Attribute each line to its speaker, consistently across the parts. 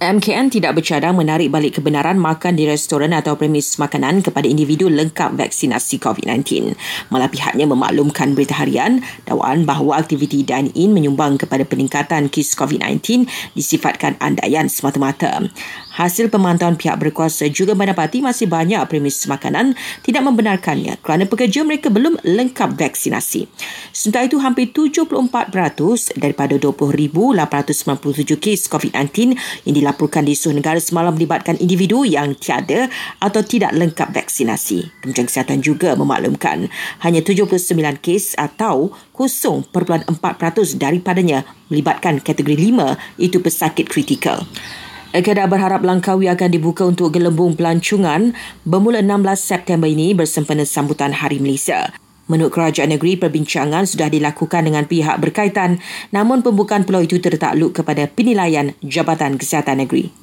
Speaker 1: MKN tidak bercadang menarik balik kebenaran makan di restoran atau premis makanan kepada individu lengkap vaksinasi COVID-19. Malah pihaknya memaklumkan berita harian dakwaan bahawa aktiviti dine-in menyumbang kepada peningkatan kes COVID-19 disifatkan andaian semata-mata. Hasil pemantauan pihak berkuasa juga mendapati masih banyak premis makanan tidak membenarkannya kerana pekerja mereka belum lengkap vaksinasi. Sementara itu, hampir 74% daripada 20,897 kes COVID-19 yang dilaporkan di seluruh negara semalam melibatkan individu yang tiada atau tidak lengkap vaksinasi. Kementerian Kesihatan juga memaklumkan hanya 79 kes atau 0.4% daripadanya melibatkan kategori 5 itu pesakit kritikal. Kedah berharap Langkawi akan dibuka untuk gelembung pelancongan bermula 16 September ini bersempena sambutan Hari Malaysia. Menurut kerajaan negeri, perbincangan sudah dilakukan dengan pihak berkaitan namun pembukaan pulau itu tertakluk kepada penilaian Jabatan Kesihatan Negeri.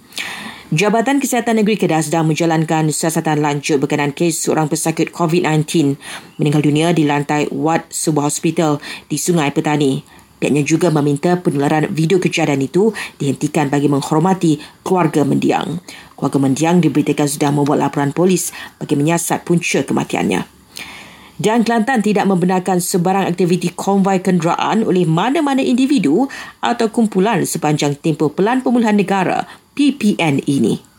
Speaker 1: Jabatan Kesihatan Negeri Kedah sedang menjalankan siasatan lanjut berkenaan kes seorang pesakit COVID-19 meninggal dunia di lantai wad sebuah hospital di Sungai Petani. Pihaknya juga meminta penularan video kejadian itu dihentikan bagi menghormati keluarga mendiang. Keluarga mendiang diberitakan sudah membuat laporan polis bagi menyiasat punca kematiannya dan Kelantan tidak membenarkan sebarang aktiviti konvoi kenderaan oleh mana-mana individu atau kumpulan sepanjang tempoh Pelan Pemulihan Negara PPN ini.